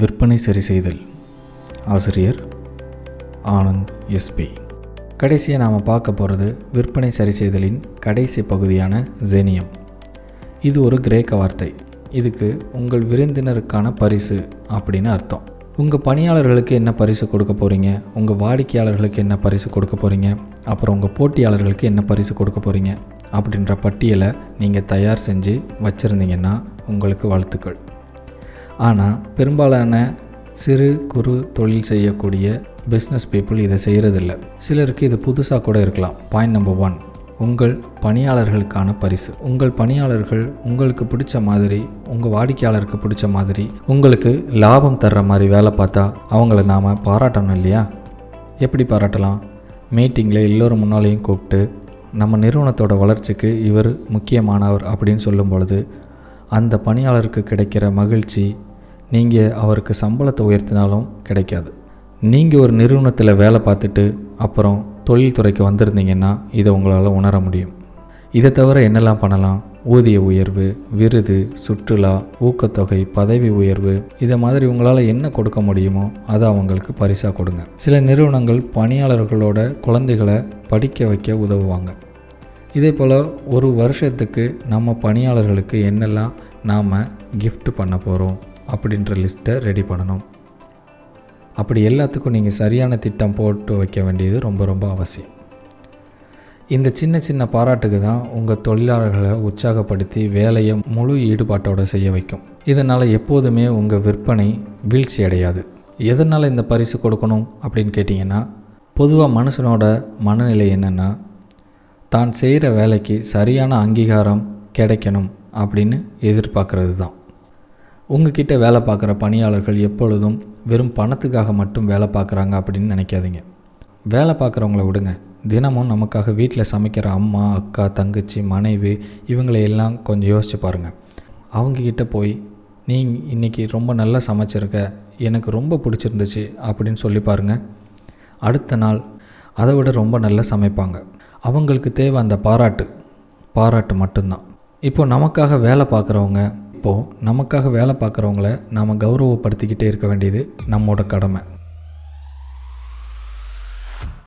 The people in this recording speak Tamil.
விற்பனை சரி செய்தல் ஆசிரியர் ஆனந்த் எஸ்பி கடைசியாக நாம் பார்க்க போகிறது விற்பனை சரி செய்தலின் கடைசி பகுதியான ஜெனியம். இது ஒரு கிரேக்க வார்த்தை. இதுக்கு உங்கள் விருந்தினருக்கான பரிசு அப்படின்னு அர்த்தம். உங்கள் பணியாளர்களுக்கு என்ன பரிசு கொடுக்க போகிறீங்க உங்கள் வாடிக்கையாளர்களுக்கு என்ன பரிசு கொடுக்க போகிறீங்க அப்புறம் உங்கள் போட்டியாளர்களுக்கு என்ன பரிசு கொடுக்க போகிறீங்க அப்படின்ற பட்டியலை நீங்கள் தயார் செஞ்சு வச்சுருந்தீங்கன்னா உங்களுக்கு வாழ்த்துக்கள். ஆனால் பெரும்பாலான சிறு குறு தொழில் செய்யக்கூடிய பிஸ்னஸ் பீப்புள் இதை செய்கிறதில்ல சிலருக்கு இது புதுசாக கூட இருக்கலாம். பாயிண்ட் நம்பர் ஒன் உங்கள் பணியாளர்களுக்கான பரிசு. உங்கள் பணியாளர்கள் உங்களுக்கு பிடிச்ச மாதிரி உங்கள் வாடிக்கையாளருக்கு பிடிச்ச மாதிரி உங்களுக்கு லாபம் தர்ற மாதிரி வேலை பார்த்தா அவங்கள நாம் பாராட்டணும் இல்லையா? எப்படி பாராட்டலாம்? மீட்டிங்கில் எல்லோரும் முன்னாலேயும் கூப்பிட்டு நம்ம நிறுவனத்தோட வளர்ச்சிக்கு இவர் முக்கியமானவர் அப்படின்னு சொல்லும் பொழுது அந்த பணியாளருக்கு கிடைக்கிற மகிழ்ச்சி நீங்கள் அவருக்கு சம்பளத்தை உயர்த்தினாலும் கிடைக்காது. நீங்கள் ஒரு நிறுவனத்தில் வேலை பார்த்துட்டு அப்புறம் தொழில்துறைக்கு வந்திருந்தீங்கன்னா இதை உங்களால் உணர முடியும். இதை தவிர என்னெல்லாம் பண்ணலாம்? ஊதிய உயர்வு விருது சுற்றுலா ஊக்கத்தொகை பதவி உயர்வு இதை மாதிரி உங்களால் என்ன கொடுக்க முடியுமோ அதை அவங்களுக்கு பரிசாக கொடுங்க. சில நிறுவனங்கள் பணியாளர்களோட குழந்தைகளை படிக்க வைக்க உதவுவாங்க. இதே போல் ஒரு வருஷத்துக்கு நம்ம பணியாளர்களுக்கு என்னெல்லாம் நாம் கிஃப்ட் பண்ண போகிறோம் அப்படின்ற லிஸ்ட்டை ரெடி பண்ணணும். அப்படி எல்லாத்துக்கும் நீங்கள் சரியான திட்டம் போட்டு வைக்க வேண்டியது ரொம்ப ரொம்ப அவசியம். இந்த சின்ன சின்ன பாராட்டுக்கு தான் உங்கள் தொழிலாளர்களை உற்சாகப்படுத்தி வேலையை முழு ஈடுபாட்டோடு செய்ய வைக்கும். இதனால் எப்போதுமே உங்கள் விற்பனை வீழ்ச்சி அடையாது. எதனால் இந்த பரிசு கொடுக்கணும் அப்படின்னு கேட்டிங்கன்னா பொதுவாக மனுஷனோட மனநிலை என்னென்னா தான் செய்கிற வேலைக்கு சரியான அங்கீகாரம் கிடைக்கணும் அப்படின்னு எதிர்பார்க்கறது தான். உங்ககிட்ட வேலை பார்க்குற பணியாளர்கள் எப்பொழுதும் வெறும் பணத்துக்காக மட்டும் வேலை பார்க்குறாங்க அப்படின்னு நினைக்காதீங்க. வேலை பார்க்குறவங்கள விடுங்க. தினமும் நமக்காக வீட்டில் சமைக்கிற அம்மா அக்கா தங்கச்சி மனைவி இவங்களை எல்லாம் கொஞ்சம் யோசிச்சு பாருங்கள் அவங்கக்கிட்ட போய் நீ இன்றைக்கி ரொம்ப நல்லா சமைச்சிருக்க எனக்கு ரொம்ப பிடிச்சிருந்துச்சு அப்படின்னு சொல்லி பாருங்கள் அடுத்த நாள் அதை விட ரொம்ப நல்லா சமைப்பாங்க. அவங்களுக்கு தேவை அந்த பாராட்டு. பாராட்டு மட்டும்தான். இப்போ நமக்காக வேலை பார்க்குறவங்க இப்போது நமக்காக வேலை பார்க்குறவங்கள நாம் கௌரவப்படுத்திக்கிட்டே இருக்க வேண்டியது நம்மோட கடமை.